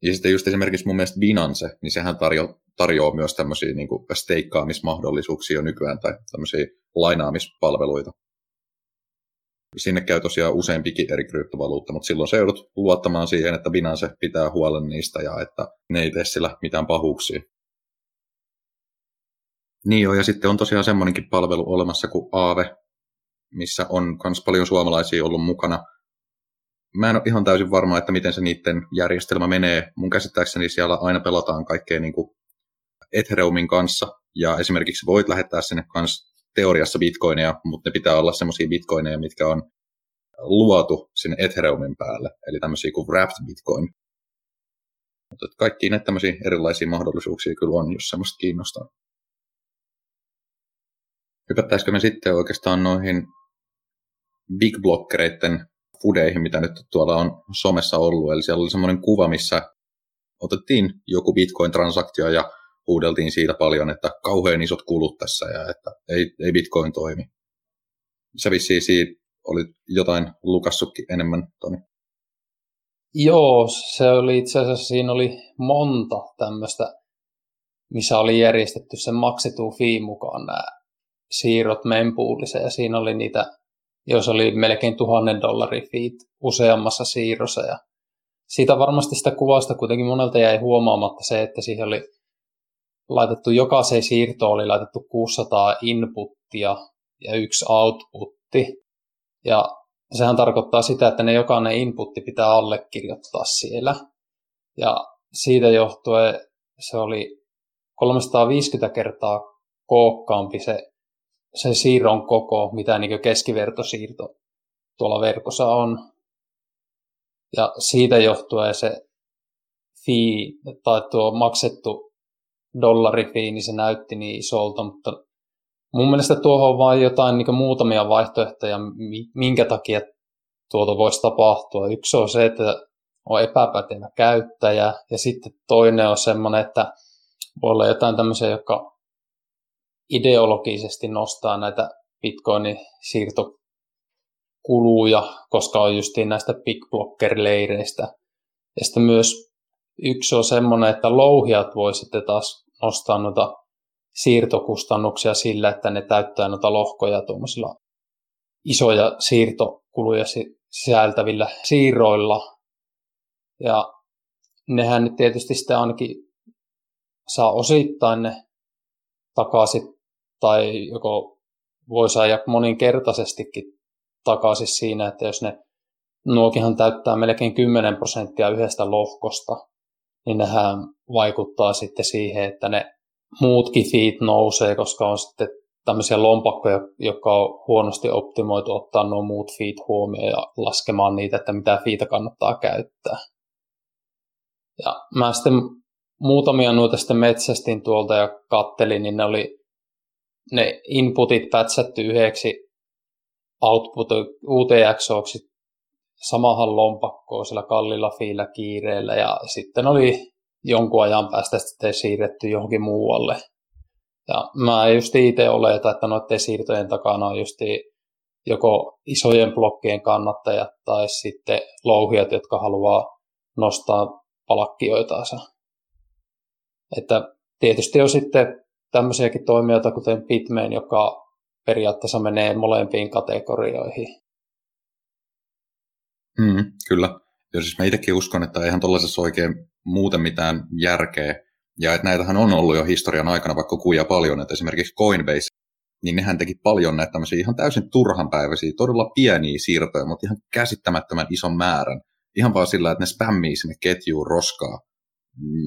Ja sitten just esimerkiksi mun mielestä Binance, niin sehän tarjo, tarjoaa myös tämmöisiä niin steikkaamismahdollisuuksia jo nykyään tai tämmöisiä lainaamispalveluita. Sinne käy tosiaan useampikin eri kryptovaluutta, mutta silloin se joudut luottamaan siihen, että Binance pitää huolen niistä ja että ne ei tee sillä mitään pahuuksia. Niin joo, ja sitten on tosiaan semmoinenkin palvelu olemassa kuin Aave, missä on myös paljon suomalaisia ollut mukana. Mä en ole ihan täysin varma, että miten se niiden järjestelmä menee. Mun käsittääkseni siellä aina pelataan kaikkea niin kuin Ethereumin kanssa, ja esimerkiksi voit lähettää sinne kanssa teoriassa bitcoineja, mutta ne pitää olla semmoisia bitcoineja, mitkä on luotu sinne Ethereumin päälle, eli tämmöisiä kuin wrapped bitcoin. Mutta kaikki näitä tämmöisiä erilaisia mahdollisuuksia kyllä on, jos semmoista kiinnostaa. Hypättäisikö me sitten oikeastaan noihin big blockereiden fudeihin, mitä nyt tuolla on somessa ollut. Eli siellä oli semmoinen kuva, missä otettiin joku bitcoin-transaktio ja huudeltiin siitä paljon, että kauhean isot kulut tässä ja että ei, ei bitcoin toimi. Se vissiin siitä oli jotain lukassukki enemmän, Toni. Joo, se oli itse asiassa, siinä oli monta tämmöistä, missä oli järjestetty sen maksettu fee mukaan nämä siirrot mempoolissa ja siinä oli niitä, jos oli melkein tuhannen dollarin fiit useammassa siirrossa ja siitä varmasti sitä kuvasta kuitenkin monelta jäi huomaamatta se, että siihen oli laitettu jokaiseen siirtoon oli laitettu 600 inputtia ja yksi outputti. Ja sehän tarkoittaa sitä, että ne jokainen inputti pitää allekirjoittaa siellä. Ja siitä johtuen se oli 350 kertaa kookkaampi se, se siirron koko, mitä niin keskivertosiirto tuolla verkossa on. Ja siitä johtuen se fee tai tuo maksettu dollarifii, niin se näytti niin isolta, mutta mun mielestä tuohon on vain jotain niin muutamia vaihtoehtoja, minkä takia tuota voisi tapahtua. Yksi on se, että on epäpätevä käyttäjä, ja sitten toinen on semmoinen, että voi olla jotain tämmöisiä, jotka ideologisesti nostaa näitä bitcoinin siirtokuluja, koska on justiin näistä big blocker-leireistä. Ja sitten myös Yksi on semmoinen, että louhijat voi sitten taas nostaa noita siirtokustannuksia sillä, että ne täyttää noita lohkoja tuommoisilla isoja siirtokuluja sisältävillä siirroilla. Ja nehän nyt tietysti sitten ainakin saa osittain ne takaisin tai joko voi saada moninkertaisestikin takaisin siinä, että jos ne nuokihan täyttää melkein 10 prosenttia yhdestä lohkosta, niin nehän vaikuttaa sitten siihen, että ne muutkin feet nousee, koska on sitten tämmöisiä lompakkoja, jotka on huonosti optimoitu ottaa nuo muut feet huomioon ja laskemaan niitä, että mitä fiitä kannattaa käyttää. Ja mä sitten muutamia noita sitten metsästin tuolta ja kattelin, niin ne oli ne inputit pätsätty yhdeksi output UTXOksi samahan lompakkoon sillä kallilla fiillä kiireellä ja sitten oli jonkun ajan päästä sitten siirretty johonkin muualle. Ja mä just itse oleta, että noiden siirtojen takana on just joko isojen blokkien kannattajat tai sitten louhijat, jotka haluaa nostaa palkkioitaansa. Että tietysti on sitten tämmöisiäkin toimijoita, kuten Bitmain, joka periaatteessa menee molempiin kategorioihin. Mm, kyllä. Ja siis mä itsekin uskon, että eihän tuollaisessa oikein muuten mitään järkeä. Ja että näitähän on ollut jo historian aikana vaikka kuja paljon, että esimerkiksi Coinbase, niin nehän teki paljon näitä tämmöisiä ihan täysin turhanpäiväisiä, todella pieniä siirtoja, mutta ihan käsittämättömän ison määrän. Ihan vaan sillä, että ne spämmii sinne ketjuun roskaa,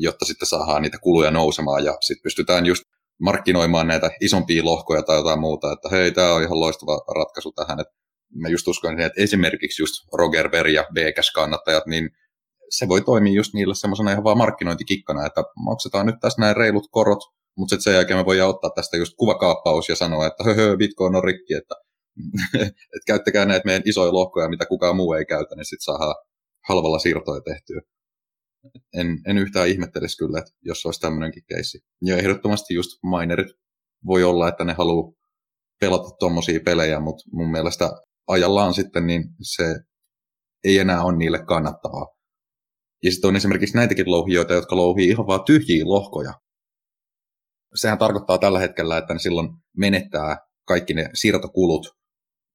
jotta sitten saadaan niitä kuluja nousemaan ja sitten pystytään just markkinoimaan näitä isompia lohkoja tai jotain muuta, että hei, tämä on ihan loistava ratkaisu tähän, että mä just uskon, että esimerkiksi just Roger Ver ja BKS-kannattajat, niin se voi toimia just niille semmoisena ihan vaan markkinointikikkana, että maksetaan nyt tässä näin reilut korot, mutta sen jälkeen me voidaan ottaa tästä just kuvakaappaus ja sanoa, että höhö, Bitcoin on rikki, että, että käyttäkää näitä meidän isoja lohkoja, mitä kukaan muu ei käytä, niin sitten saadaan halvalla siirtoja tehtyä. En, en yhtään ihmettelisi kyllä, että jos olisi tämmöinenkin keissi. Ja ehdottomasti just minerit voi olla, että ne haluaa pelata tuommoisia pelejä, mutta mun mielestä ajallaan sitten niin se ei enää ole niille kannattavaa. Ja sitten on esimerkiksi näitäkin louhijoita, jotka louhii ihan vaan tyhjiä lohkoja. Sehän tarkoittaa tällä hetkellä, että ne silloin menettää kaikki ne siirtokulut,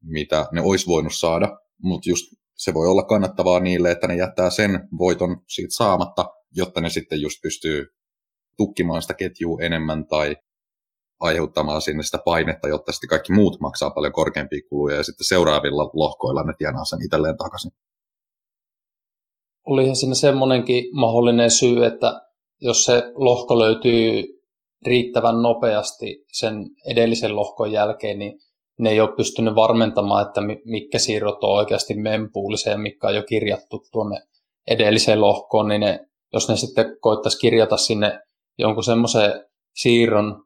mitä ne olisi voinut saada, mutta just se voi olla kannattavaa niille, että ne jättää sen voiton siitä saamatta, jotta ne sitten just pystyy tukkimaan sitä ketjua enemmän tai aiheuttamaan sinne sitä painetta, jotta sitten kaikki muut maksaa paljon korkeampia kuluja ja sitten seuraavilla lohkoilla ne tienaa sen itselleen takaisin. Olihan siinä semmoinenkin mahdollinen syy, että jos se lohko löytyy riittävän nopeasti sen edellisen lohkon jälkeen, niin ne ei ole pystynyt varmentamaan, että mitkä siirrot on oikeasti mempuulisia ja mitkä on jo kirjattu tuonne edelliseen lohkoon, niin ne, jos ne sitten koittaisi kirjata sinne jonkun semmoisen siirron,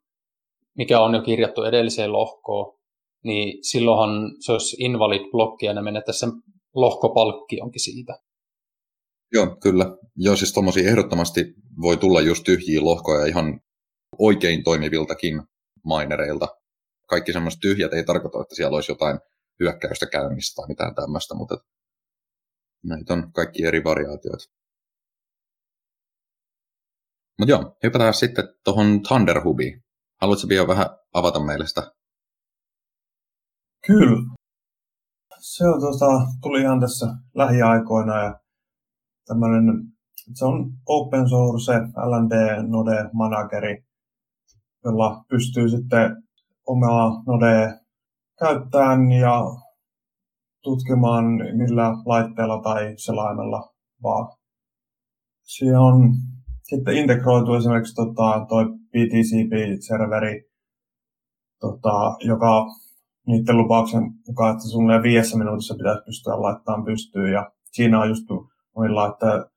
mikä on jo kirjattu edelliseen lohkoon, niin silloinhan se olisi invalid blokki ja ne menettäisi sen lohkopalkkionkin siitä. Joo, kyllä. Joo, siis tuommoisia ehdottomasti voi tulla just tyhjiä lohkoja ihan oikein toimiviltakin minereilta. Kaikki semmoiset tyhjät ei tarkoita, että siellä olisi jotain hyökkäystä käynnistä tai mitään tämmöistä, mutta näitä on kaikki eri variaatioita. Mutta joo, hypätään sitten tuohon Thunderhubiin. Haluatko vielä vähän avata meille sitä? Kyllä. Se on, tuosta, tuli ihan tässä lähiaikoina ja tämmöinen, se on open source LND node manageri, jolla pystyy sitten omaa nodea käyttämään ja tutkimaan millä laitteella tai selaimella vaan. Siihen on sitten integroitu esimerkiksi tota, toi BTCP-serveri, tota, joka niiden lupauksen mukaan, että suunnilleen viidessä minuutissa pitäisi pystyä laittamaan pystyyn. Ja siinä on just muilla, että,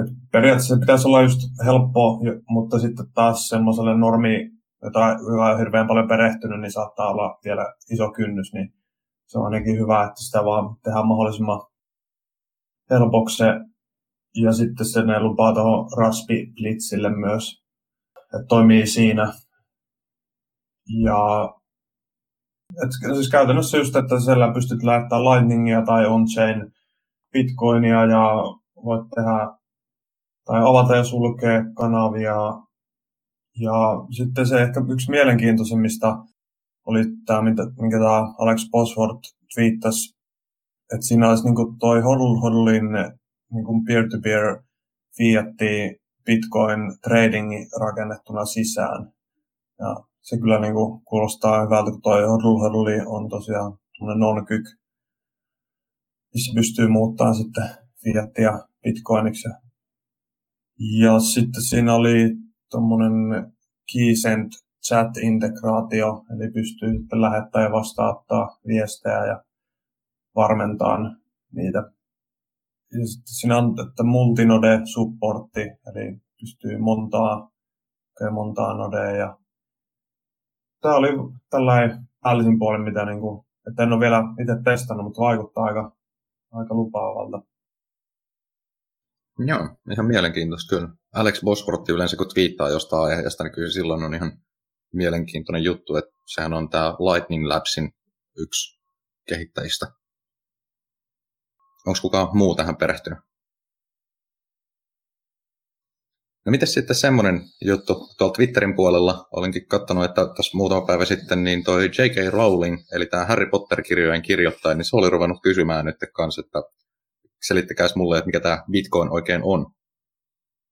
että periaatteessa se pitäisi olla just helppo, mutta sitten taas semmoiselle normi, jota, joka on hirveän paljon perehtynyt, niin saattaa olla vielä iso kynnys, niin se on ainakin hyvä, että sitä vaan tehdään mahdollisimman helpoksi ja sitten se ne lupaa tuohon Raspi Blitzille myös, että toimii siinä. Ja et, siis käytännössä just, että siellä pystyt lähettämään Lightningia tai on-chain Bitcoinia ja voit tehdä tai avata ja sulkea kanavia. Ja sitten se ehkä yksi mielenkiintoisimmista oli tämä, minkä tämä Alex Bosworth twiittasi, että siinä olisi niin toi hodl hodlin niin kuin peer-to-peer fiatti Bitcoin trading rakennettuna sisään. Ja se kyllä niin kuin kuulostaa hyvältä, kun toi hodl on tosiaan non-kyk, missä pystyy muuttamaan sitten fiattia bitcoiniksi. Ja sitten siinä oli tuommoinen KeySend chat-integraatio, eli pystyy sitten lähettämään ja vastaanottaa viestejä ja varmentaa niitä. Siinä on että multinode-supportti, eli pystyy montaa, montaa nodea. Ja tämä oli tällainen päällisin puolin, mitä niin kuin, että en ole vielä itse testannut, mutta vaikuttaa aika, aika lupaavalta. Joo, ihan mielenkiintoista kyllä. Alex Bosworth yleensä kun twiittaa jostain aiheesta, niin kyllä silloin on ihan mielenkiintoinen juttu, että sehän on tämä Lightning Labsin yksi kehittäjistä. Onko kukaan muu tähän perehtynyt? No miten sitten semmoinen juttu tuolla Twitterin puolella, olinkin katsonut, että tässä muutama päivä sitten niin toi J.K. Rowling, eli tämä Harry Potter-kirjojen kirjoittaja, niin se oli ruvennut kysymään nyt kanssa, että selittäkääs mulle, että mikä tämä Bitcoin oikein on.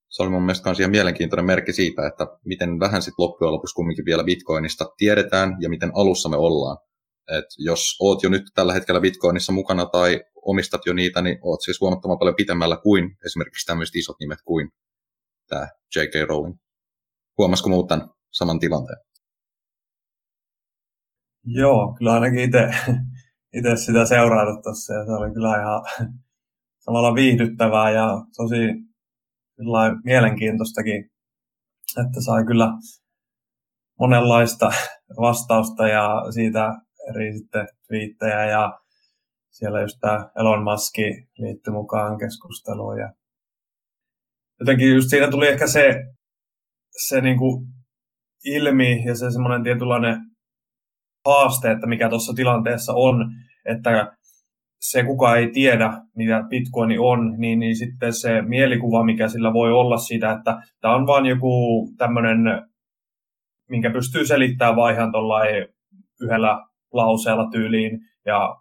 Se oli mun mielestä myös ihan mielenkiintoinen merkki siitä, että miten vähän sitten loppujen lopuksi kumminkin vielä Bitcoinista tiedetään ja miten alussa me ollaan. Et jos oot jo nyt tällä hetkellä Bitcoinissa mukana tai omistat jo niitä, niin oot siis huomattavan paljon pitemmällä kuin esimerkiksi tämmöiset isot nimet kuin tämä J.K. Rowling. Huomasiko muut tämän saman tilanteen? Joo, kyllä ainakin itse sitä seuraillut tuossa ja se oli kyllä ihan samalla viihdyttävää ja tosi mielenkiintoistakin, että sai kyllä monenlaista vastausta ja siitä eri sitten twiittejä ja siellä just tämä Elon Musk liittyi mukaan keskusteluun ja jotenkin just siinä tuli ehkä se, se niin kuin ilmi ja se semmoinen tietynlainen haaste, että mikä tuossa tilanteessa on, että se kuka ei tiedä, mitä Bitcoin on, niin, niin sitten se mielikuva, mikä sillä voi olla siitä, että tämä on vain joku tämmöinen, minkä pystyy selittämään vaihan yhdellä lauseella tyyliin, ja,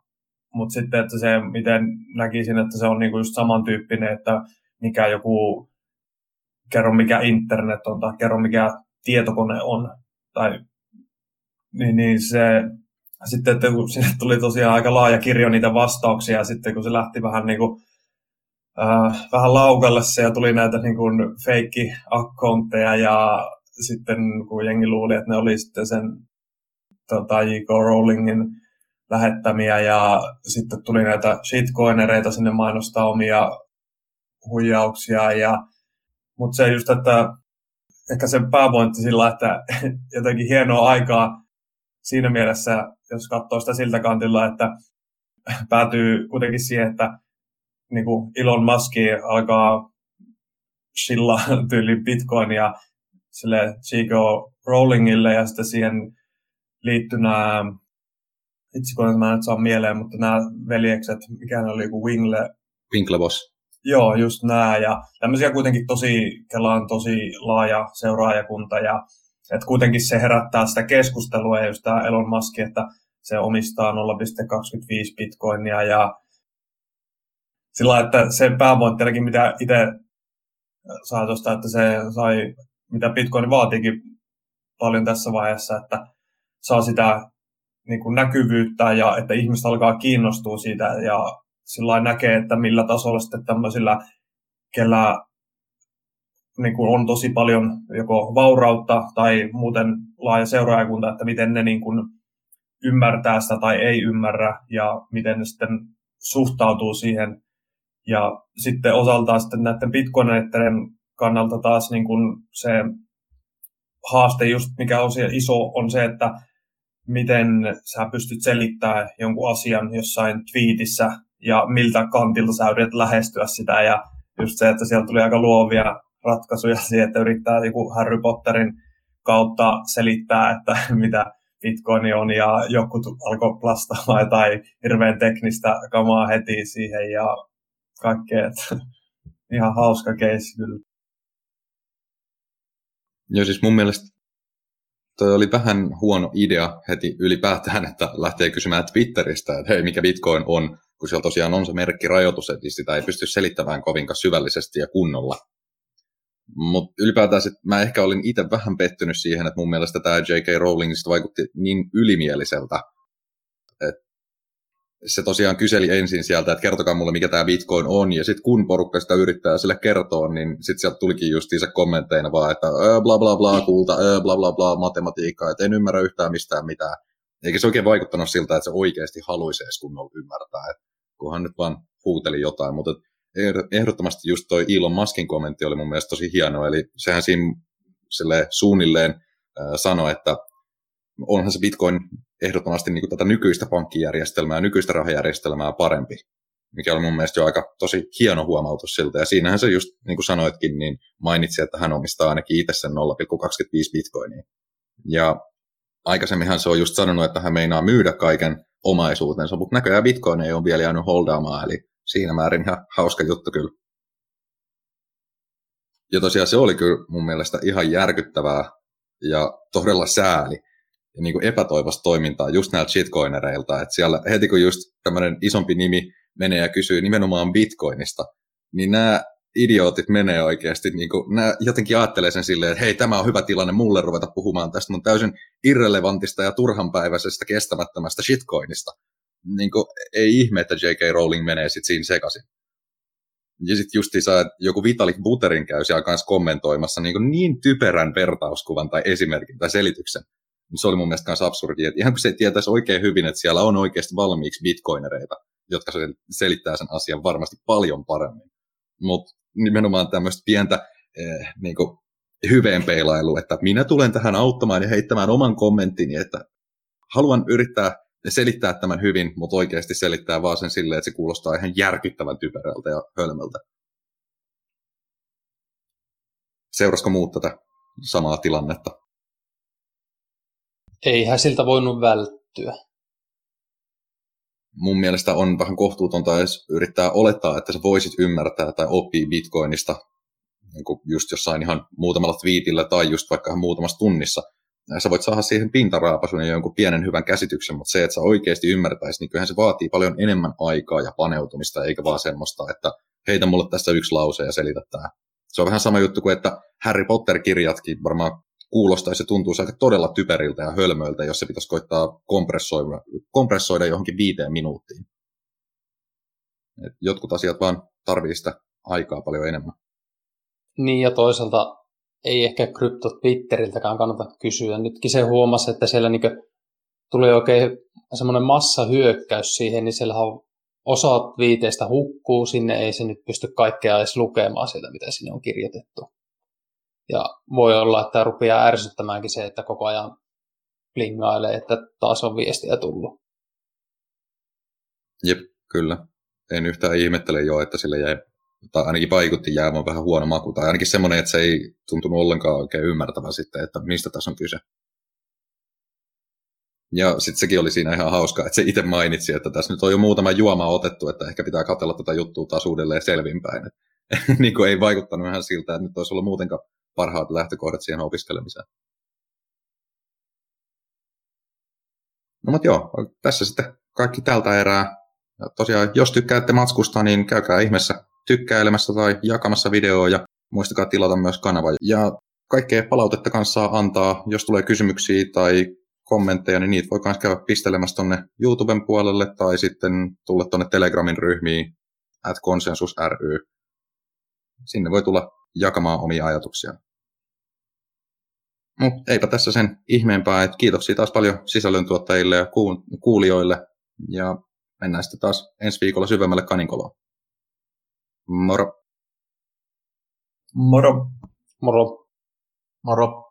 mutta sitten, että se, miten näkisin, että se on niinku just samantyyppinen, että mikä joku kerro mikä internet on tai kerro mikä tietokone on. Tai, niin, niin se, sitten että kun sinne tuli tosiaan aika laaja kirjo niitä vastauksia ja sitten kun se lähti vähän niin kuin, äh, vähän laukalle se ja tuli näitä niin kuin feikki-accountteja ja sitten kun jengi luuli, että ne oli sitten sen tota, J.K. Rowlingin lähettämiä ja sitten tuli näitä shitcoinereita sinne mainostaa omia huijauksia ja mutta se just, että ehkä se pääpointti sillä, että jotenkin hienoa aikaa siinä mielessä, jos katsoo sitä siltä kantilla, että päätyy kuitenkin siihen, että niin kuin Elon Musk alkaa shilla tyyli Bitcoinia sille Chico Rowlingille ja sitten siihen liittyy nämä, itse kun mä nyt saa mieleen, mutta nämä veljekset, mikä ne oli, joku Wingle. Winklevoss. Joo, just nämä. Ja tämmöisiä kuitenkin tosi, Kela on tosi laaja seuraajakunta ja että kuitenkin se herättää sitä keskustelua ja just tämä Elon Musk, että se omistaa 0,25 bitcoinia ja sillä että se pääpointti mitä itse saa tuosta, että se sai, mitä bitcoin vaatiikin paljon tässä vaiheessa, että saa sitä niin kuin näkyvyyttä ja että ihmiset alkaa kiinnostua siitä ja sillä näkee, että millä tasolla sitten tämmöisillä, kellä niin kuin on tosi paljon joko vaurautta tai muuten laaja seuraajakunta, että miten ne niin kuin ymmärtää sitä tai ei ymmärrä ja miten ne sitten suhtautuu siihen. Ja sitten osaltaan sitten näiden bitcoineiden kannalta taas niin kuin se haaste just, mikä on siellä iso, on se, että miten sä pystyt selittämään jonkun asian jossain tweetissä ja miltä kantilta sä yrität lähestyä sitä. Ja just se, että sieltä tuli aika luovia ratkaisuja siihen, että yrittää joku Harry Potterin kautta selittää, että mitä Bitcoin on ja joku alkoi plastaamaan tai hirveän teknistä kamaa heti siihen ja kaikkea. Ihan hauska keissi kyllä. Joo, siis mun mielestä toi oli vähän huono idea heti ylipäätään, että lähtee kysymään Twitteristä, että hei, mikä Bitcoin on, kun siellä tosiaan on se merkkirajoitus, että sitä ei pysty selittämään kovinkaan syvällisesti ja kunnolla. Mutta ylipäätään sit mä ehkä olin itse vähän pettynyt siihen, että mun mielestä tämä J.K. Rowlingista vaikutti niin ylimieliseltä. Se tosiaan kyseli ensin sieltä, että kertokaa mulle, mikä tämä Bitcoin on, ja sitten kun porukka sitä yrittää sille kertoa, niin sitten sieltä tulikin justiinsa kommentteina vaan, että bla bla bla kulta, bla bla bla matematiikkaa, että en ymmärrä yhtään mistään mitään. Eikä se oikein vaikuttanut siltä, että se oikeasti haluaisi edes kunnolla ymmärtää, että kunhan nyt vaan huuteli jotain, mutta ehdottomasti just toi Elon Muskin kommentti oli mun mielestä tosi hieno, eli sehän siinä sille suunnilleen sanoi, että onhan se Bitcoin ehdottomasti niin kuin tätä nykyistä pankkijärjestelmää, nykyistä rahajärjestelmää parempi, mikä oli mun mielestä jo aika tosi hieno huomautus siltä. Ja siinähän se just, niin kuin sanoitkin, niin mainitsi, että hän omistaa ainakin itse sen 0,25 bitcoinia. Ja aikaisemminhan se on just sanonut, että hän meinaa myydä kaiken omaisuutensa, mutta näköjään bitcoin ei ole vielä jäänyt holdaamaan, eli siinä määrin ihan hauska juttu kyllä. Ja tosiaan se oli kyllä mun mielestä ihan järkyttävää ja todella sääli, niin kuin epätoivosta toimintaa just näiltä shitcoinereilta, että siellä heti kun just tämmöinen isompi nimi menee ja kysyy nimenomaan bitcoinista, niin nämä idiootit menee oikeasti, niin kuin, nämä jotenkin ajattelee sen silleen, että hei, tämä on hyvä tilanne mulle ruveta puhumaan tästä mun täysin irrelevantista ja turhanpäiväisestä kestämättömästä shitcoinista. Niin kuin, ei ihme, että J.K. Rowling menee sitten siinä sekaisin. Ja sitten justiinsa, joku Vitalik Buterin käy siellä kanssa kommentoimassa niin, niin typerän vertauskuvan tai esimerkin tai selityksen, se oli mun mielestä myös absurdi, että ihan kun se tietäisi oikein hyvin, että siellä on oikeasti valmiiksi bitcoinereita, jotka selittää sen asian varmasti paljon paremmin. Mutta nimenomaan tämmöistä pientä eh, niin kuin hyveenpeilailua, että minä tulen tähän auttamaan ja heittämään oman kommenttini, että haluan yrittää selittää tämän hyvin, mutta oikeasti selittää vaan sen silleen, että se kuulostaa ihan järkyttävän typerältä ja hölmöltä. Seurasko muut tätä samaa tilannetta? Eihän siltä voinut välttyä. Mun mielestä on vähän kohtuutonta edes yrittää olettaa, että sä voisit ymmärtää tai oppia bitcoinista niin kuin just jossain ihan muutamalla twiitillä tai just vaikka muutamassa tunnissa. Sä voit saada siihen pintaraapasun ja jonkun pienen hyvän käsityksen, mutta se, että sä oikeasti ymmärtäisit, niin kyllähän se vaatii paljon enemmän aikaa ja paneutumista, eikä vaan semmoista, että heitä mulle tässä yksi lause ja selitä tämä. Se on vähän sama juttu kuin, että Harry Potter-kirjatkin varmaan kuulostaisi ja tuntuisi aika todella typeriltä ja hölmöiltä, jos se pitäisi koittaa kompressoida, kompressoida johonkin viiteen minuuttiin. Et jotkut asiat vaan tarvii sitä aikaa paljon enemmän. Niin ja toisaalta ei ehkä krypto Twitteriltäkään kannata kysyä. Nytkin se huomasi, että siellä niin tuli oikein semmoinen massahyökkäys siihen, niin siellä on osa viiteistä hukkuu sinne, ei se nyt pysty kaikkea edes lukemaan sieltä, mitä sinne on kirjoitettu. Ja voi olla, että rupeaa ärsyttämäänkin se, että koko ajan plingailee, että taas on viestiä tullut. Jep, kyllä. En yhtään ihmettele jo, että sille jäi, tai ainakin vaikutti jäämään vähän huono maku, tai ainakin semmoinen, että se ei tuntunut ollenkaan oikein ymmärtävä sitten, että mistä tässä on kyse. Ja sitten sekin oli siinä ihan hauska, että se itse mainitsi, että tässä nyt on jo muutama juoma otettu, että ehkä pitää katsella tätä juttua taas uudelleen selvinpäin. niin kuin ei vaikuttanut ihan siltä, että nyt olisi ollut muutenkaan parhaat lähtökohdat siihen opiskelemiseen. No mutta joo, tässä sitten kaikki tältä erää. Ja tosiaan, jos tykkäätte matskusta, niin käykää ihmeessä tykkäilemässä tai jakamassa videoa ja muistakaa tilata myös kanava. Ja kaikkea palautetta kanssa antaa, jos tulee kysymyksiä tai kommentteja, niin niitä voi myös käydä pistelemässä tuonne YouTuben puolelle tai sitten tulla tuonne Telegramin ryhmiin at konsensus ry. Sinne voi tulla jakamaan omia ajatuksia. Mutta eipä tässä sen ihmeempää, että kiitoksia taas paljon sisällöntuottajille ja kuulijoille, ja mennään sitten taas ensi viikolla syvemmälle kaninkoloon. Moro! Moro! Moro! Moro!